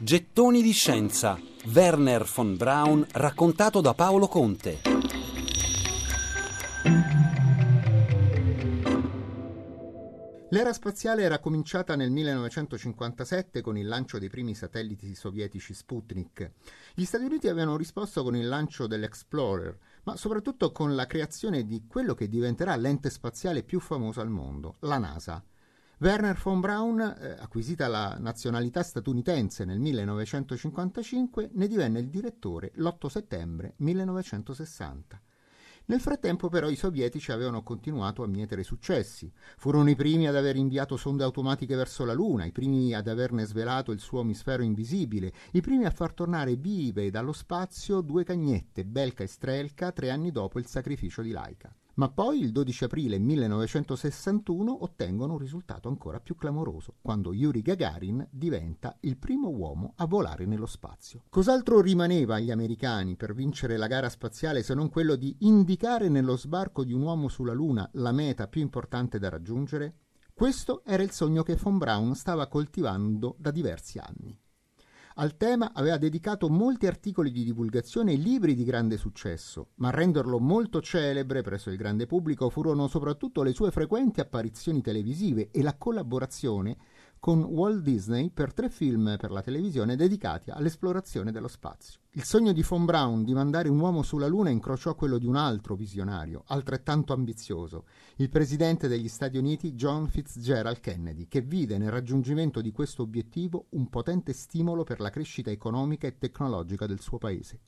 Gettoni di scienza. Werner von Braun raccontato da Paolo Conte. L'era spaziale era cominciata nel 1957 con il lancio dei primi satelliti sovietici Sputnik. Gli Stati Uniti avevano risposto con il lancio dell'Explorer, ma soprattutto con la creazione di quello che diventerà l'ente spaziale più famoso al mondo, la NASA. Werner von Braun, eh, acquisita la nazionalità statunitense nel 1955, ne divenne il direttore l'8 settembre 1960. Nel frattempo però i sovietici avevano continuato a mietere successi. Furono i primi ad aver inviato sonde automatiche verso la Luna, i primi ad averne svelato il suo emisfero invisibile, i primi a far tornare vive dallo spazio due cagnette, Belka e Strelka, tre anni dopo il sacrificio di Laika ma poi il 12 aprile 1961 ottengono un risultato ancora più clamoroso, quando Yuri Gagarin diventa il primo uomo a volare nello spazio. Cos'altro rimaneva agli americani per vincere la gara spaziale se non quello di indicare nello sbarco di un uomo sulla Luna la meta più importante da raggiungere? Questo era il sogno che von Braun stava coltivando da diversi anni. Al tema aveva dedicato molti articoli di divulgazione e libri di grande successo, ma a renderlo molto celebre presso il grande pubblico furono soprattutto le sue frequenti apparizioni televisive e la collaborazione con Walt Disney per tre film per la televisione dedicati all'esplorazione dello spazio. Il sogno di von Braun di mandare un uomo sulla Luna incrociò quello di un altro visionario, altrettanto ambizioso, il presidente degli Stati Uniti John Fitzgerald Kennedy, che vide nel raggiungimento di questo obiettivo un potente stimolo per la crescita economica e tecnologica del suo paese.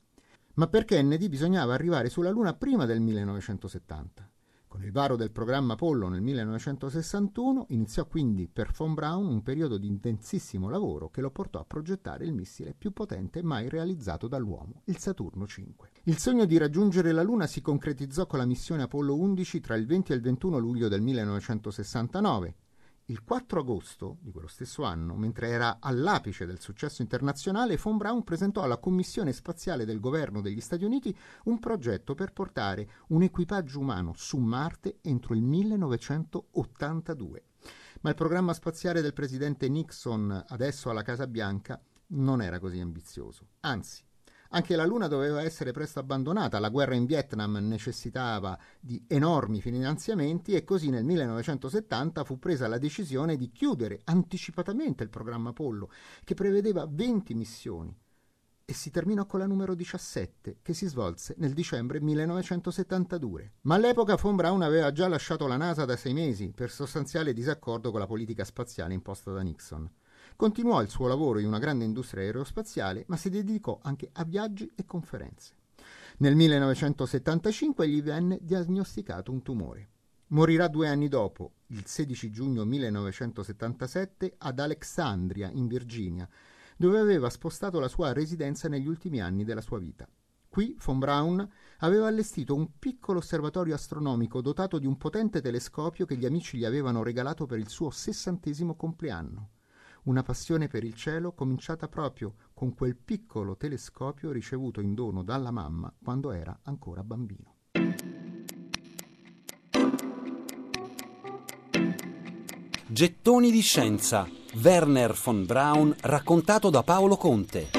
Ma per Kennedy bisognava arrivare sulla Luna prima del 1970. Con il varo del programma Apollo nel 1961 iniziò quindi per von Braun un periodo di intensissimo lavoro che lo portò a progettare il missile più potente mai realizzato dall'uomo, il Saturno V. Il sogno di raggiungere la Luna si concretizzò con la missione Apollo 11 tra il 20 e il 21 luglio del 1969 il 4 agosto di quello stesso anno, mentre era all'apice del successo internazionale, von Braun presentò alla Commissione Spaziale del Governo degli Stati Uniti un progetto per portare un equipaggio umano su Marte entro il 1982. Ma il programma spaziale del presidente Nixon, adesso alla Casa Bianca, non era così ambizioso. Anzi, anche la Luna doveva essere presto abbandonata, la guerra in Vietnam necessitava di enormi finanziamenti e così nel 1970 fu presa la decisione di chiudere anticipatamente il programma Apollo, che prevedeva 20 missioni e si terminò con la numero 17, che si svolse nel dicembre 1972. Ma all'epoca von Braun aveva già lasciato la NASA da sei mesi per sostanziale disaccordo con la politica spaziale imposta da Nixon. Continuò il suo lavoro in una grande industria aerospaziale, ma si dedicò anche a viaggi e conferenze. Nel 1975 gli venne diagnosticato un tumore. Morirà due anni dopo, il 16 giugno 1977, ad Alexandria, in Virginia, dove aveva spostato la sua residenza negli ultimi anni della sua vita. Qui von Braun aveva allestito un piccolo osservatorio astronomico dotato di un potente telescopio che gli amici gli avevano regalato per il suo sessantesimo compleanno una passione per il cielo cominciata proprio con quel piccolo telescopio ricevuto in dono dalla mamma quando era ancora bambino. Gettoni di scienza. Werner von Braun raccontato da Paolo Conte.